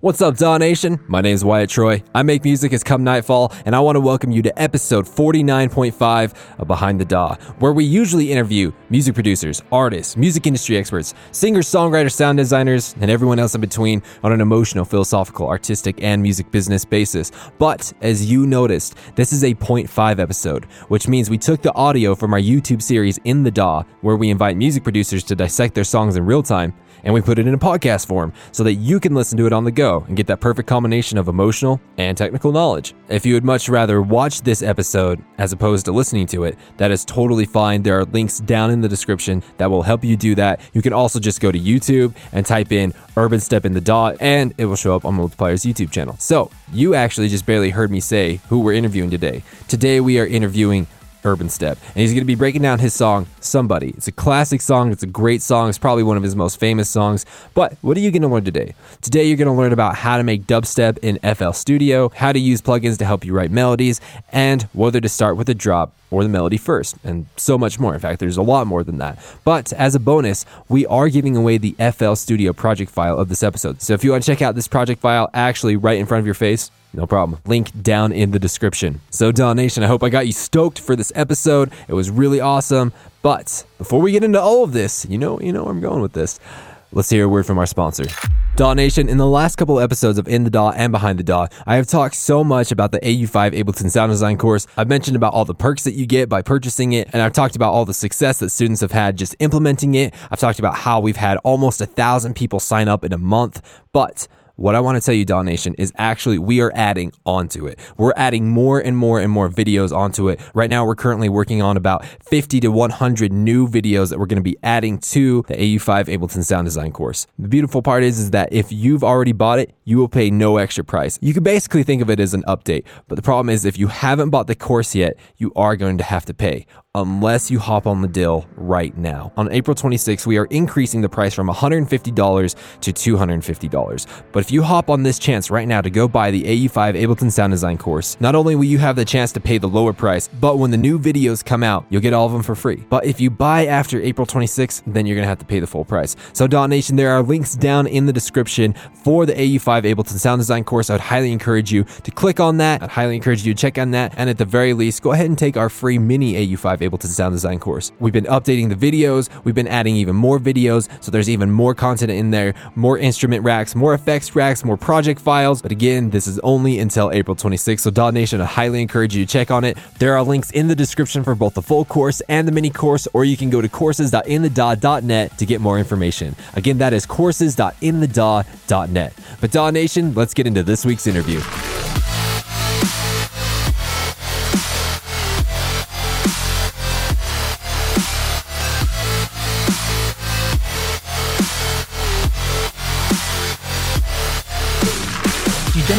What's up, Daw Nation? My name is Wyatt Troy. I make music as come nightfall, and I want to welcome you to episode 49.5 of Behind the Daw, where we usually interview music producers, artists, music industry experts, singers, songwriters, sound designers, and everyone else in between on an emotional, philosophical, artistic, and music business basis. But as you noticed, this is a 0.5 episode, which means we took the audio from our YouTube series In the Daw, where we invite music producers to dissect their songs in real time and we put it in a podcast form so that you can listen to it on the go and get that perfect combination of emotional and technical knowledge. If you would much rather watch this episode as opposed to listening to it, that is totally fine. There are links down in the description that will help you do that. You can also just go to YouTube and type in Urbanstep in the Daw, and it will show up on Multiplier's YouTube channel. So, you actually just barely heard me say who we're interviewing today. Today, we are interviewing Urbanstep. And he's going to be breaking down his song, Somebody. It's a classic song. It's a great song. It's probably one of his most famous songs. But what are you going to learn today? Today, you're going to learn about how to make dubstep in FL Studio, how to use plugins to help you write melodies, and whether to start with a drop or the melody first, and so much more. In fact, there's a lot more than that. But as a bonus, we are giving away the FL Studio project file of this episode. So if you want to check out this project file actually right in front of your face, no problem. Link down in the description. So, Daw Nation, I hope I got you stoked for this episode. It was really awesome. But before we get into all of this, you know, you know where I'm going with this. Let's hear a word from our sponsor. Daw Nation, in the last couple episodes of In the Daw and Behind the Daw, I have talked so much about the AU5 Ableton Sound Design course. I've mentioned about all the perks that you get by purchasing it, and I've talked about all the success that students have had just implementing it. I've talked about how we've had almost a thousand people sign up in a month, but what I want to tell you, Daw Nation, is actually we are adding onto it. We're adding more and more and more videos onto it. Right now, we're currently working on about 50 to 100 new videos that we're going to be adding to the AU5 Ableton Sound Design course. The beautiful part is, is that if you've already bought it, you will pay no extra price. You can basically think of it as an update, but the problem is if you haven't bought the course yet, you are going to have to pay unless you hop on the deal right now. On April 26th, we are increasing the price from $150 to $250. But if you hop on this chance right now to go buy the AU5 Ableton Sound Design course, not only will you have the chance to pay the lower price, but when the new videos come out, you'll get all of them for free. But if you buy after April 26th, then you're going to have to pay the full price. So, Daw Nation, there are links down in the description for the AU5 Ableton Sound Design course. I would highly encourage you to click on that. I'd highly encourage you to check on that. And at the very least, go ahead and take our free mini AU5 Ableton Sound Design course. We've been updating the videos, we've been adding even more videos, so there's even more content in there, more instrument racks, more effects more project files. But again, this is only until April 26th, so Daw Nation, I highly encourage you to check on it. There are links in the description for both the full course and the mini course, or you can go to courses.inthedaw.net to get more information. Again, that is courses.inthedaw.net. But Daw Nation, let's get into this week's interview.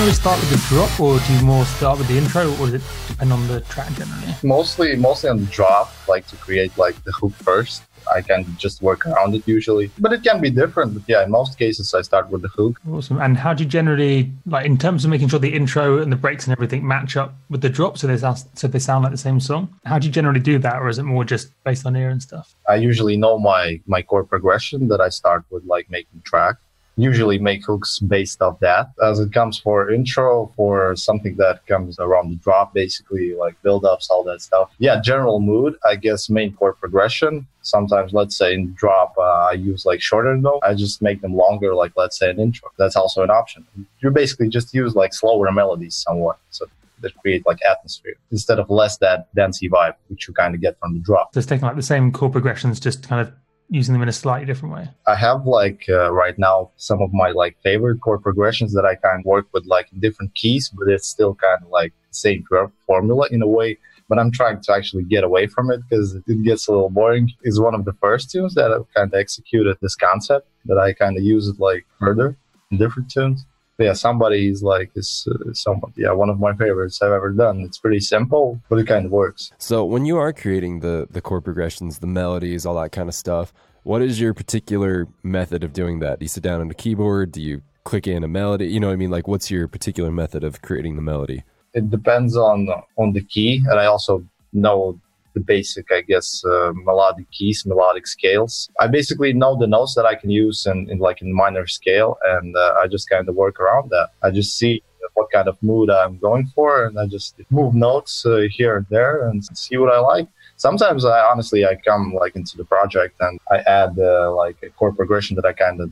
Do start with the drop, or do you more start with the intro, or does it depend on the track generally? Mostly, mostly on the drop, like to create like the hook first. I can just work around it usually, but it can be different. But yeah, in most cases, I start with the hook. Awesome. And how do you generally like in terms of making sure the intro and the breaks and everything match up with the drop, so they sound, so they sound like the same song? How do you generally do that, or is it more just based on ear and stuff? I usually know my my chord progression that I start with, like making track. Usually make hooks based off that. As it comes for intro, for something that comes around the drop, basically like build ups, all that stuff. Yeah, general mood, I guess main chord progression. Sometimes, let's say in drop, uh, I use like shorter note. I just make them longer, like let's say an intro. That's also an option. You basically just use like slower melodies somewhat. So that create like atmosphere instead of less that dancey vibe, which you kind of get from the drop. It's taking like the same chord progressions, just kind of using them in a slightly different way. I have like uh, right now some of my like favorite chord progressions that I of work with like in different keys, but it's still kind of like the same formula in a way. But I'm trying to actually get away from it because it gets a little boring. It's one of the first tunes that I've kind of executed this concept that I kind of use it like further in different tunes. Yeah, somebody is like is uh, yeah one of my favorites I've ever done. It's pretty simple, but it kind of works. So when you are creating the the chord progressions, the melodies, all that kind of stuff, what is your particular method of doing that? Do you sit down on a keyboard? Do you click in a melody? You know what I mean? Like what's your particular method of creating the melody? It depends on on the key, and I also know the basic, I guess, uh, melodic keys, melodic scales. I basically know the notes that I can use in, in like in minor scale, and uh, I just kind of work around that. I just see what kind of mood I'm going for, and I just move notes uh, here and there and see what I like. Sometimes I honestly I come like into the project and I add uh, like a chord progression that I kind of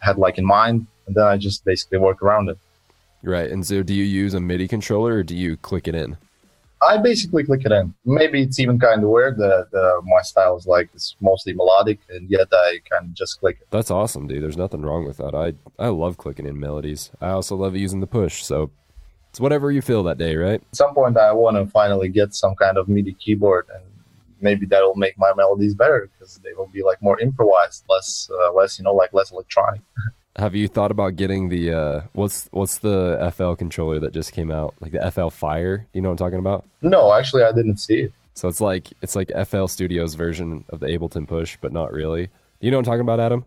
had like in mind, and then I just basically work around it. Right. And so, do you use a MIDI controller or do you click it in? I basically click it in. Maybe it's even kind of weird that uh, my style is like it's mostly melodic, and yet I kind of just click it. That's awesome, dude. There's nothing wrong with that. I I love clicking in melodies. I also love using the push. So it's whatever you feel that day, right? At some point, I want to finally get some kind of MIDI keyboard, and maybe that will make my melodies better because they will be like more improvised, less uh, less you know like less electronic. Have you thought about getting the uh, what's what's the FL controller that just came out? Like the FL Fire? You know what I'm talking about? No, actually, I didn't see it. So it's like it's like FL Studios version of the Ableton Push, but not really. You know what I'm talking about, Adam?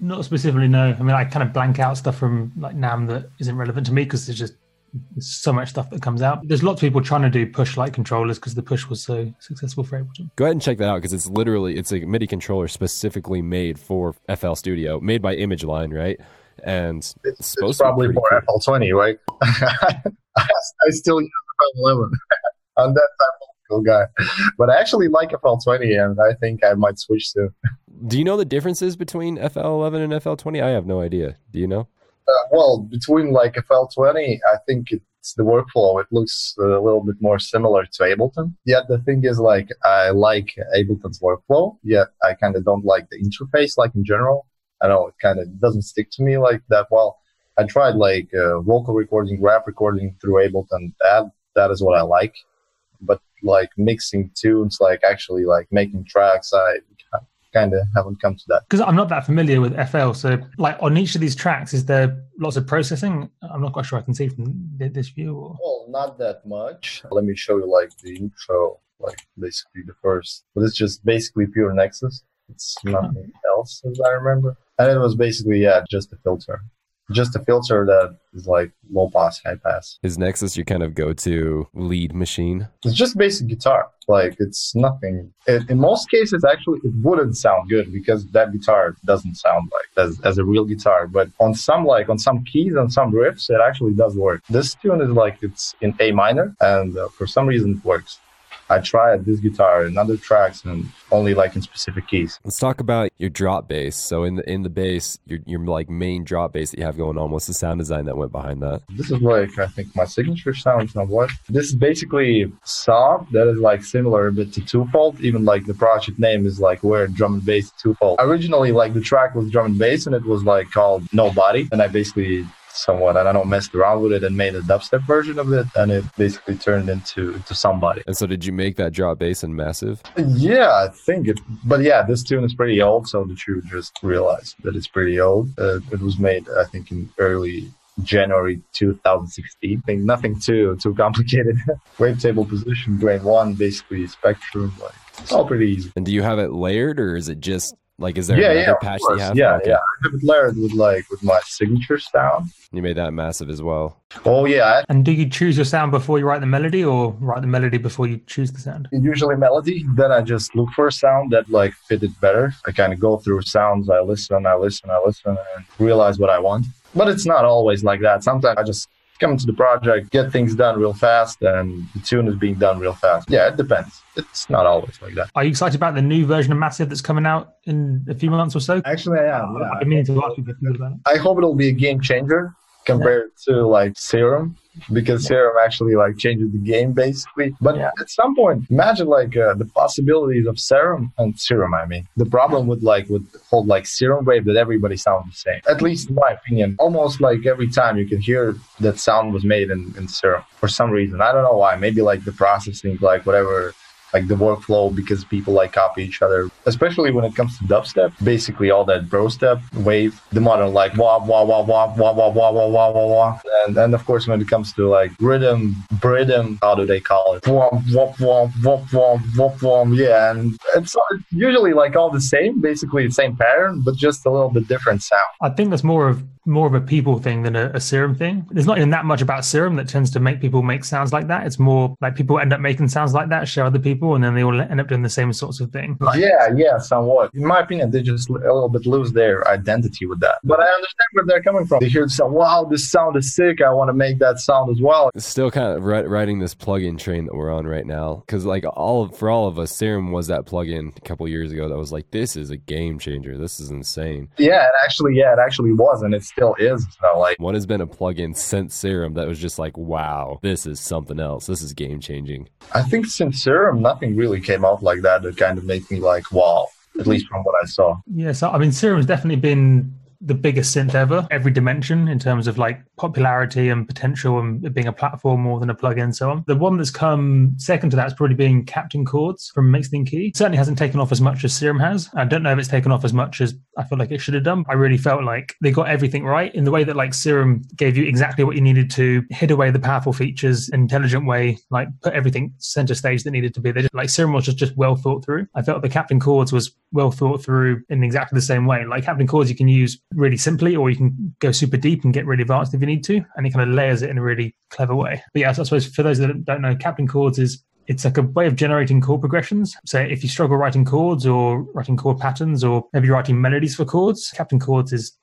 Not specifically, no. I mean, I kind of blank out stuff from like NAMM that isn't relevant to me because it's just there's so much stuff that comes out. There's lots of people trying to do push light controllers because the push was so successful for Ableton. Go ahead and check that out because it's literally it's a MIDI controller specifically made for FL Studio, made by Image Line, right? And it's, it's probably for cool. FL20, right? I still use FL11. I'm that type of cool guy, but I actually like FL20, and I think I might switch to. Do you know the differences between FL11 and FL20? I have no idea. Do you know? Uh, well, between like FL20, I think it's the workflow. It looks a little bit more similar to Ableton. Yet the thing is, like, I like Ableton's workflow. Yet I kind of don't like the interface, like in general. I know it kind of doesn't stick to me like that well. I tried like uh, vocal recording, rap recording through Ableton. That that is what I like. But like mixing tunes, like actually like making tracks, I kind of haven't come to that. Because I'm not that familiar with FL. So, like on each of these tracks, is there lots of processing? I'm not quite sure I can see from this view. Or... Well, not that much. Let me show you like the intro, like basically the first. But it's just basically pure Nexus. It's uh-huh. nothing else, as I remember. And it was basically yeah, just a filter just a filter that is like low pass, high pass. Is Nexus your kind of go to lead machine? It's just basic guitar. Like it's nothing. It, in most cases, actually, it wouldn't sound good because that guitar doesn't sound like as, as a real guitar. But on some like on some keys and some riffs, it actually does work. This tune is like it's in A minor, and uh, for some reason it works. I tried this guitar and other tracks and only like in specific keys. Let's talk about your drop bass. So in the in the bass, your your like main drop bass that you have going on. What's the sound design that went behind that? This is like I think my signature sound somewhat. This is basically soft that is like similar but to Twofold. Even like the project name is like where drum and bass Twofold. Originally like the track was drum and bass and it was like called Nobody. And I basically somewhat and I don't messed around with it and made a dubstep version of it and it basically turned into into somebody. And so did you make that drop bass in massive? Yeah, I think it but yeah, this tune is pretty old, so the you just realized that it's pretty old. Uh, it was made I think in early January 2016. I think nothing too too complicated. Wavetable position, grain one, basically spectrum, like it's all pretty easy. And do you have it layered or is it just like, is there yeah, another yeah, patch you have? Yeah, okay. yeah. I have it layered with like with my signature sound. You made that massive as well. Oh yeah. And do you choose your sound before you write the melody, or write the melody before you choose the sound? Usually melody. Then I just look for a sound that like fitted better. I kind of go through sounds. I listen, I listen, I listen, and realize what I want. But it's not always like that. Sometimes I just come to the project, get things done real fast, and the tune is being done real fast. Yeah, it depends. It's not always like that. Are you excited about the new version of Massive that's coming out in a few months or so? Actually, I am. Yeah. I mean to ask you about it. I hope it'll be a game changer compared yeah. to like Serum because yeah. Serum actually like changes the game basically. But yeah. at some point, imagine like uh, the possibilities of Serum and Serum. I mean, the problem with like with whole like Serum wave that everybody sounds the same. At least in my opinion, almost like every time you can hear that sound was made in, in Serum for some reason. I don't know why. Maybe like the processing, like whatever like the workflow because people like copy each other, especially when it comes to dubstep. Basically, all that bro step wave, the modern like wah wah wah wah wah wah wah wah wah wah wah, and then of course when it comes to like rhythm, rhythm, how do they call it? Womp womp womp womp womp womp womp. Yeah, and it's usually like all the same, basically the same pattern, but just a little bit different sound. I think that's more of more of a people thing than a, a, serum thing. There's not even that much about serum that tends to make people make sounds like that. It's more like people end up making sounds like that, share other people, and then they all end up doing the same sorts of thing. Yeah, yeah, somewhat. In my opinion, they just a little bit lose their identity with that. But I understand where they're coming from. They hear the sound, wow, this sound is sick. I want to make that sound as well. It's still kind of riding this plugin train that we're on right now. Because like all of, for all of us, Serum was that plugin a couple years ago that was like, this is a game changer. This is insane. Yeah, it actually, yeah, it actually was, and it still is. So like, what has been a plugin since Serum that was just like, wow, this is something else. This is game changing. I think since Serum, nothing really came out like that that kind of made me like, wow. At least from what I saw. Yeah, so I mean, Serum's definitely been the biggest synth ever, every dimension in terms of like popularity and potential and being a platform more than a plugin so on. The one that's come second to that is probably being Captain Chords from Mixed In Key. Certainly hasn't taken off as much as Serum has. I don't know if it's taken off as much as I feel like it should have done. I really felt like they got everything right in the way that like Serum gave you exactly what you needed to hid away the powerful features, intelligent way, like put everything center stage that needed to be. Just like Serum was just, just well thought through. I felt the Captain Chords was well thought through in exactly the same way. Like Captain Chords you can use really simply, or you can go super deep and get really advanced if you need to. And it kind of layers it in a really clever way. But yeah, so I suppose for those that don't know, Captain Chords is it's like a way of generating chord progressions. So if you struggle writing chords or writing chord patterns or maybe writing melodies for chords, Captain Chords is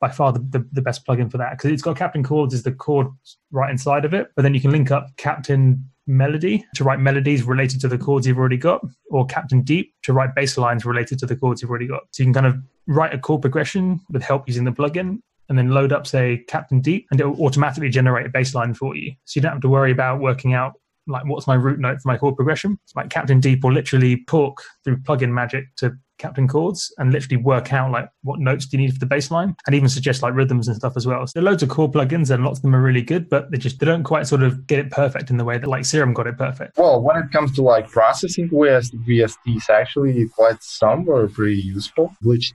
by far the, the, the best plugin for that because it's got Captain Chords is the chord right inside of it, but then you can link up Captain melody to write melodies related to the chords you've already got, or Captain Deep to write bass lines related to the chords you've already got. So you can kind of write a chord progression with help using the plugin and then load up, say, Captain Deep, and it will automatically generate a bass line for you. So you don't have to worry about working out like what's my root note for my chord progression. It's like Captain Deep will literally talk through plugin magic to Captain chords and literally work out like what notes do you need for the bass line and even suggest like rhythms and stuff as well. So there are loads of chord plugins and lots of them are really good, but they just they don't quite sort of get it perfect in the way that like Serum got it perfect. Well, when it comes to like processing VSTs, actually quite some are pretty useful. Glitch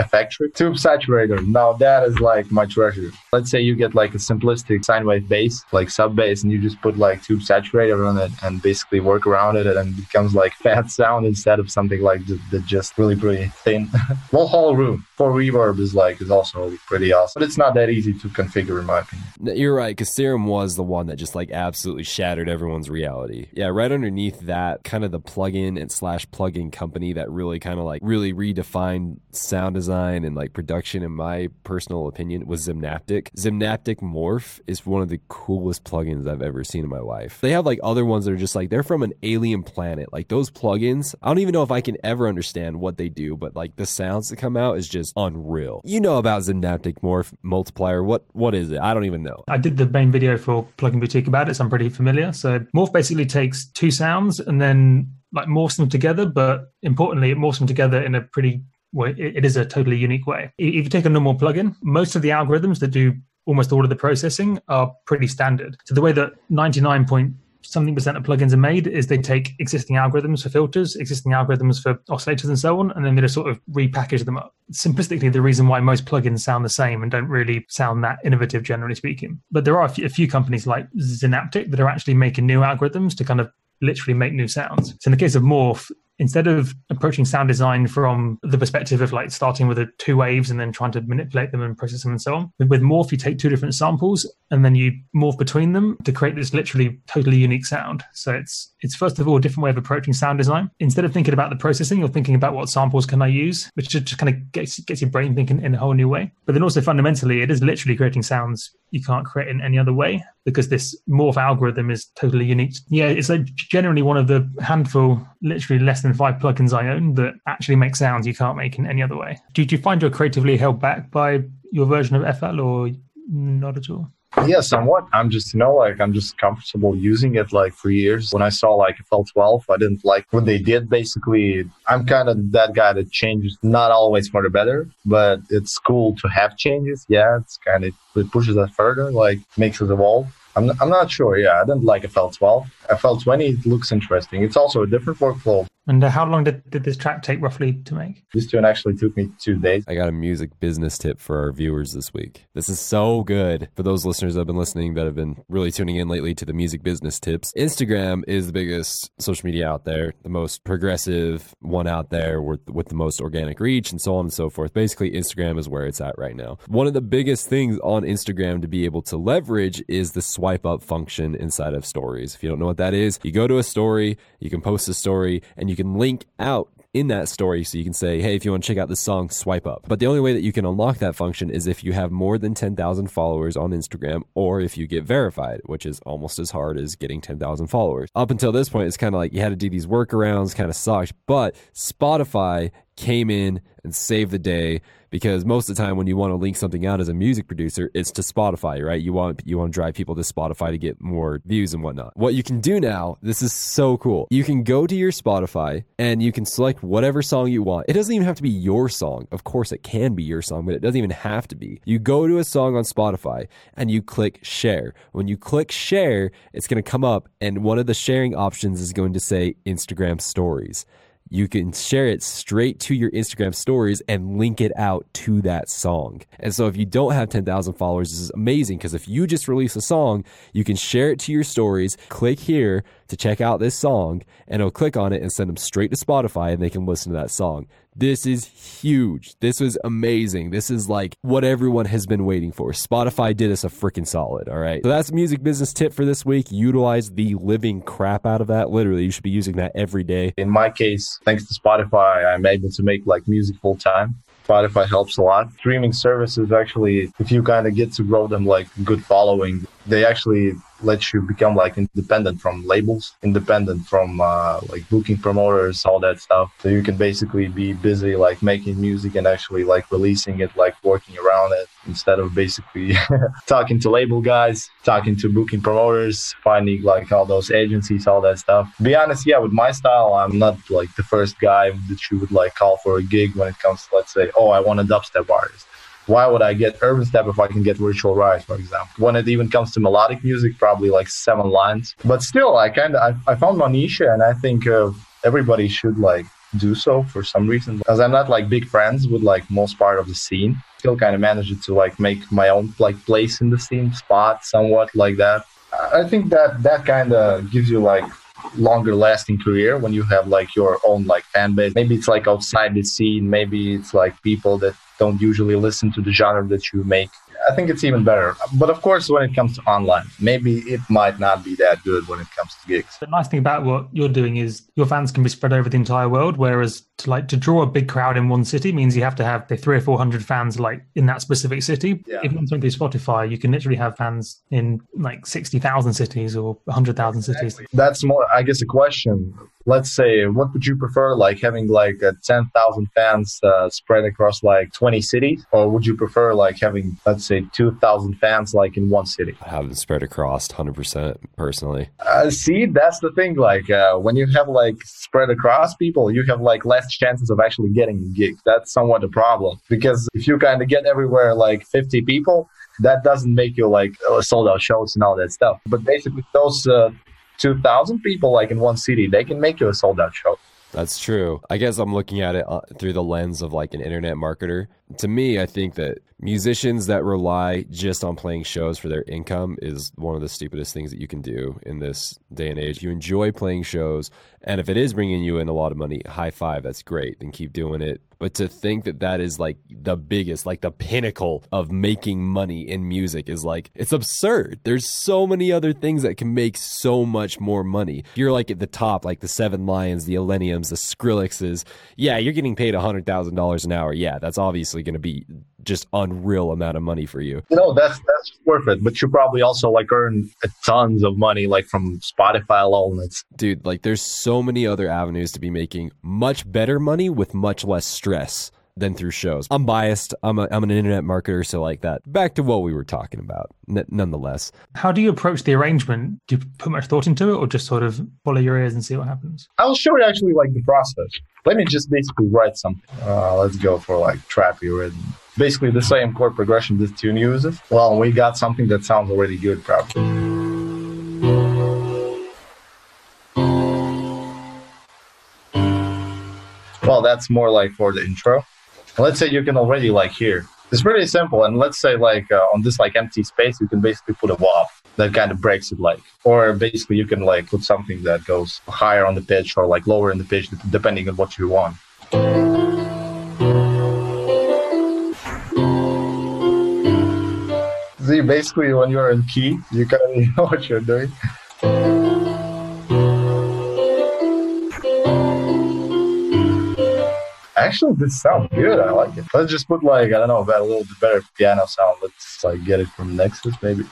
2 Effectrix. Tube saturator. Now that is like my treasure. Let's say you get like a simplistic sine wave bass, like sub bass, and you just put like tube saturator on it and basically work around it and it becomes like fat sound instead of something like the just really pretty thin. well, whole room for reverb is like is also pretty awesome, but it's not that easy to configure in my opinion. You're right, because Serum was the one that just like absolutely shattered everyone's reality. Yeah, right underneath that, kind of the plugin and slash plugin company that really kind of like really redefined sound design design and like production, in my personal opinion, was Zynaptiq. Zynaptiq Morph is one of the coolest plugins I've ever seen in my life. They have like other ones that are just like they're from an alien planet. Like those plugins, I don't even know if I can ever understand what they do, but like the sounds that come out is just unreal. You know about Zynaptiq Morph multiplier. What what is it? I don't even know. I did the main video for Plugin Boutique about it, so I'm pretty familiar. So Morph basically takes two sounds and then like morphs them together, but importantly, it morphs them together in a pretty it, it is a totally unique way. If you take a normal plugin, most of the algorithms that do almost all of the processing are pretty standard. So the way that 99 point something percent of plugins are made is they take existing algorithms for filters, existing algorithms for oscillators and so on, and then they just sort of repackage them up. Simplistically, the reason why most plugins sound the same and don't really sound that innovative, generally speaking. But there are a few, a few companies like Zynaptiq that are actually making new algorithms to kind of literally make new sounds. So in the case of Morph, instead of approaching sound design from the perspective of like starting with the two waves and then trying to manipulate them and process them and so on, with Morph, you take two different samples and then you morph between them to create this literally totally unique sound. So it's it's first of all a different way of approaching sound design. Instead of thinking about the processing, you're thinking about what samples can I use, which just, kind of gets gets your brain thinking in a whole new way. But then also fundamentally, it is literally creating sounds you can't create in any other way because this morph algorithm is totally unique. Yeah, it's like generally one of the handful, literally less than five plugins I own that actually make sounds you can't make in any other way. Do, you find you're creatively held back by your version of FL or not at all? Yeah, somewhat. I'm just, you know, like I'm just comfortable using it like for years. When I saw like FL12, I didn't like what they did. Basically, I'm kind of that guy that changes, not always for the better, but it's cool to have changes. Yeah, it's kind of, it pushes us further, like makes us evolve. I'm, I'm not sure. Yeah, I didn't like FL12. FL20 looks interesting. It's also a different workflow. And uh, how long did, did this track take roughly to make? This tune actually took me two days. I got a music business tip for our viewers this week. This is so good for those listeners that have been listening that have been really tuning in lately to the music business tips. Instagram is the biggest social media out there, the most progressive one out there with, with the most organic reach and so on and so forth. Basically, Instagram is where it's at right now. One of the biggest things on Instagram to be able to leverage is the swipe up function inside of stories. If you don't know what that is, you go to a story, you can post a story, and you can link out in that story so you can say, hey, if you want to check out this song, swipe up. But the only way that you can unlock that function is if you have more than 10,000 followers on Instagram or if you get verified, which is almost as hard as getting 10,000 followers. Up until this point, it's kind of like you had to do these workarounds, kind of sucked. But Spotify came in and saved the day because most of the time when you want to link something out as a music producer, it's to Spotify, right? You want you want to drive people to Spotify to get more views and whatnot. What you can do now, this is so cool. You can go to your Spotify and you can select whatever song you want. It doesn't even have to be your song. Of course, it can be your song, but it doesn't even have to be. You go to a song on Spotify and you click share. When you click share, it's going to come up and one of the sharing options is going to say Instagram stories you can share it straight to your Instagram stories and link it out to that song. And so if you don't have 10,000 followers, this is amazing because if you just release a song, you can share it to your stories, click here to check out this song, and it'll click on it and send them straight to Spotify and they can listen to that song. This is huge. This was amazing. This is like what everyone has been waiting for. Spotify did us a freaking solid. All right. So that's music business tip for this week. Utilize the living crap out of that. Literally, you should be using that every day. In my case, thanks to Spotify, I'm able to make like music full time. Spotify helps a lot. Streaming services actually, if you kind of get to grow them like good following, they actually let you become like independent from labels, independent from uh, like booking promoters, all that stuff. So you can basically be busy like making music and actually like releasing it, like working around it instead of basically talking to label guys, talking to booking promoters, finding like all those agencies, all that stuff. be honest, yeah, with my style, I'm not like the first guy that you would like call for a gig when it comes to let's say, oh, I want a dubstep artist why would I get Urbanstep if I can get Virtual Riot, for example? When it even comes to melodic music, probably like Seven Lions. But still, I kind of I, I, found my niche, and I think uh, everybody should like do so for some reason. Because I'm not like big friends with like most part of the scene. Still, kind of managed to like make my own like place in the scene, spot somewhat like that. I think that that kind of gives you like longer lasting career when you have like your own like fan base maybe it's like outside the scene maybe it's like people that don't usually listen to the genre that you make I think it's even better. But of course, when it comes to online, maybe it might not be that good when it comes to gigs. The nice thing about what you're doing is your fans can be spread over the entire world, whereas to like to draw a big crowd in one city means you have to have the three or four hundred fans like in that specific city. Yeah. If you want to through Spotify, you can literally have fans in like sixty thousand cities or hundred thousand exactly. cities. That's more, I guess, a question let's say what would you prefer like having like a 10,000 fans uh, spread across like 20 cities or would you prefer like having let's say 2,000 fans like in one city I have them spread across 100% personally uh, see that's the thing like uh, when you have like spread across people you have like less chances of actually getting a gig. That's somewhat a problem because if you kind of get everywhere like 50 people that doesn't make you like sold out shows and all that stuff. But basically, those uh, 2,000 people like in one city, they can make you a sold out show. That's true. I guess I'm looking at it uh, through the lens of like an internet marketer. To me, I think that musicians that rely just on playing shows for their income is one of the stupidest things that you can do in this day and age. You enjoy playing shows, and if it is bringing you in a lot of money, high five, that's great. Then keep doing it. But to think that that is like the biggest, like the pinnacle of making money in music is like, it's absurd. There's so many other things that can make so much more money. You're like at the top, like the Seven Lions, the Illeniums, the Skrillexes. Yeah, you're getting paid $100,000 an hour. Yeah, that's obviously going to be just unreal amount of money for you. No, that's that's worth it. But you probably also like earn tons of money like from Spotify alone. It's dude, like there's so many other avenues to be making much better money with much less stress than through shows. I'm biased. I'm a, I'm an internet marketer, so like that. Back to what we were talking about. N- nonetheless, how do you approach the arrangement? Do you put much thought into it, or just sort of follow your ears and see what happens? I'll show you actually like the process. Let me just basically write something. Uh, let's go for like trappy rhythm. Basically the same chord progression this tune uses. Well, we got something that sounds already good, probably. well that's more like for the intro. Let's say you can already like hear. It's pretty simple. And let's say like uh, on this like empty space, you can basically put a wah that kind of breaks it like, or basically you can like put something that goes higher on the pitch or like lower in the pitch depending on what you want. Basically when you're in key, you kind of know what you're doing. Actually, this sounds good. I like it. Let's just put like I don't know, about a little bit better piano sound. Let's like get it from Nexus, maybe.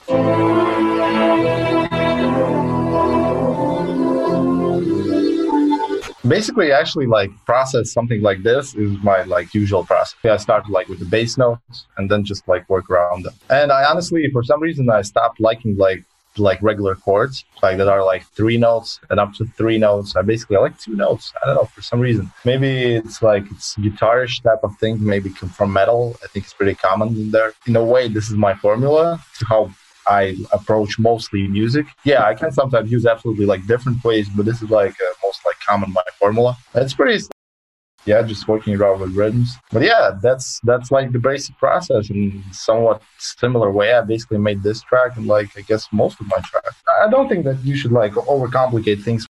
Basically, actually, like process something like this is my like usual process. I started like with the bass notes and then just like work around them. And I honestly, for some reason, I stopped liking like like regular chords, like that are like three notes and up to three notes. I basically I like two notes. I don't know for some reason. Maybe it's like it's guitarish type of thing. Maybe from metal. I think it's pretty common in there. In a way, this is my formula to how I approach mostly music. Yeah, I can sometimes use absolutely like different ways, but this is like uh, most like common my formula. It's pretty yeah, just working around with rhythms. But yeah, that's that's like the basic process in somewhat similar way. I basically made this track and like I guess most of my tracks. I don't think that you should like overcomplicate things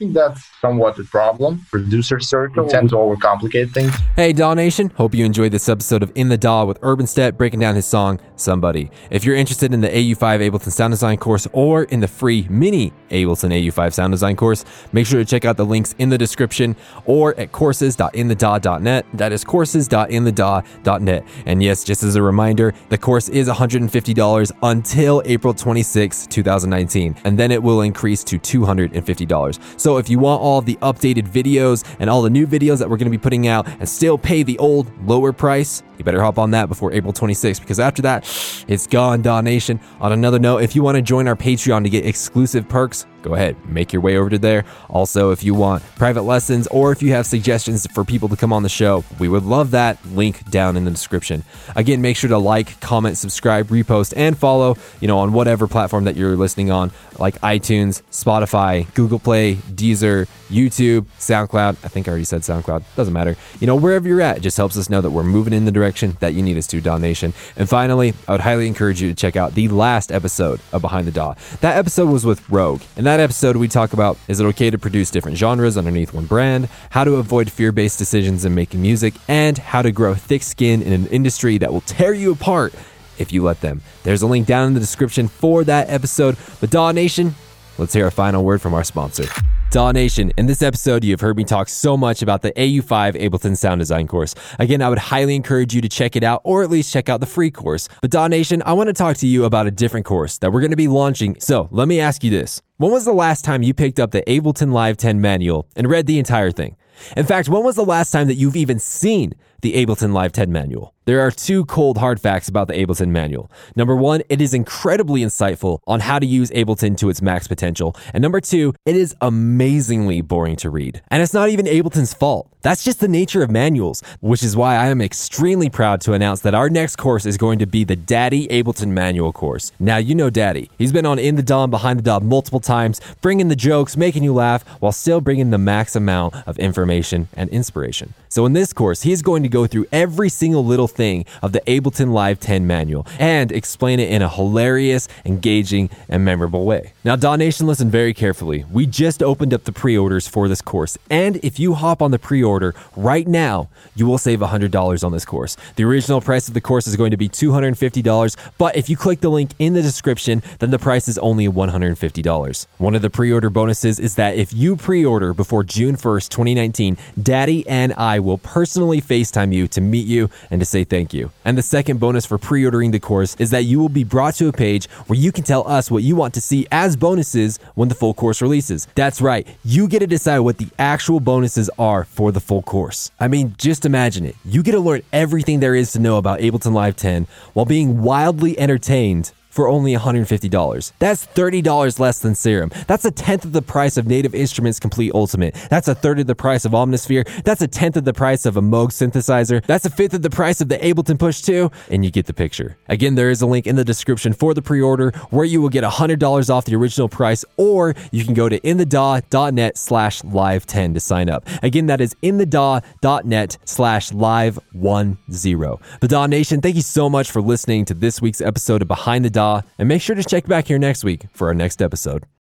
think that's somewhat a problem. Producer circle tend to overcomplicate things. Hey, Daw Nation. Hope you enjoyed this episode of In the Daw with Urbanstep breaking down his song, Somebody. If you're interested in the AU5 Ableton Sound Design course or in the free mini Ableton AU5 Sound Design course, make sure to check out the links in the description or at courses.inthedaw.net. That is courses.inthedaw.net. And yes, just as a reminder, the course is $150 until April 26, 2019, and then it will increase to $250. So so if you want all the updated videos and all the new videos that we're going to be putting out and still pay the old lower price, you better hop on that before April 26th because after that, it's gone, Daw Nation. On another note, if you want to join our Patreon to get exclusive perks, go ahead, make your way over to there. Also, if you want private lessons or if you have suggestions for people to come on the show, we would love that. Link down in the description. Again, make sure to like, comment, subscribe, repost, and follow, you know, on whatever platform that you're listening on, like iTunes, Spotify, Google Play, Deezer, YouTube, SoundCloud. I think I already said SoundCloud. Doesn't matter. You know, wherever you're at, it just helps us know that we're moving in the direction that you need us to, Daw Nation. And finally, I would highly encourage you to check out the last episode of Behind the Daw. That episode was with Rogue. And that episode, we talk about is it okay to produce different genres underneath one brand, how to avoid fear based decisions in making music, and how to grow thick skin in an industry that will tear you apart if you let them. There's a link down in the description for that episode. But Daw Nation, let's hear a final word from our sponsor. Daw Nation, in this episode, you have heard me talk so much about the AU5 Ableton Sound Design course. Again, I would highly encourage you to check it out or at least check out the free course. But Daw Nation, I want to talk to you about a different course that we're going to be launching. So let me ask you this. When was the last time you picked up the Ableton Live 10 manual and read the entire thing? In fact, when was the last time that you've even seen the Ableton Live 10 manual? There are two cold hard facts about the Ableton manual. Number one, it is incredibly insightful on how to use Ableton to its max potential. And number two, it is amazingly boring to read. And it's not even Ableton's fault. That's just the nature of manuals, which is why I am extremely proud to announce that our next course is going to be the Daddy Ableton Manual course. Now, you know Daddy. He's been on In the Daw, Behind the Daw multiple times, bringing the jokes, making you laugh, while still bringing the max amount of information and inspiration. So, in this course, he is going to go through every single little thing of the Ableton Live 10 manual and explain it in a hilarious, engaging, and memorable way. Now, Daw Nation, listen very carefully. We just opened up the pre orders for this course, and if you hop on the pre order right now, you will save $100 on this course. The original price of the course is going to be $250, but if you click the link in the description, then the price is only $150. One of the pre order bonuses is that if you pre order before June 1st, 2019, Daddy and I will personally FaceTime you to meet you and to say thank you. And the second bonus for pre ordering the course is that you will be brought to a page where you can tell us what you want to see as bonuses when the full course releases. That's right, you get to decide what the actual bonuses are for the full course. I mean, just imagine it. You get to learn everything there is to know about Ableton Live 10 while being wildly entertained for only $150. That's $30 less than Serum. That's a tenth of the price of Native Instruments Complete Ultimate. That's a third of the price of Omnisphere. That's a tenth of the price of a Moog synthesizer. That's a fifth of the price of the Ableton Push 2, and you get the picture. Again, there is a link in the description for the pre-order where you will get $100 off the original price, or you can go to inthedaw.net slash live 10 to sign up. Again, that is inthedaw.net slash live 10. The Daw Nation, thank you so much for listening to this week's episode of Behind the Daw, and make sure to check back here next week for our next episode.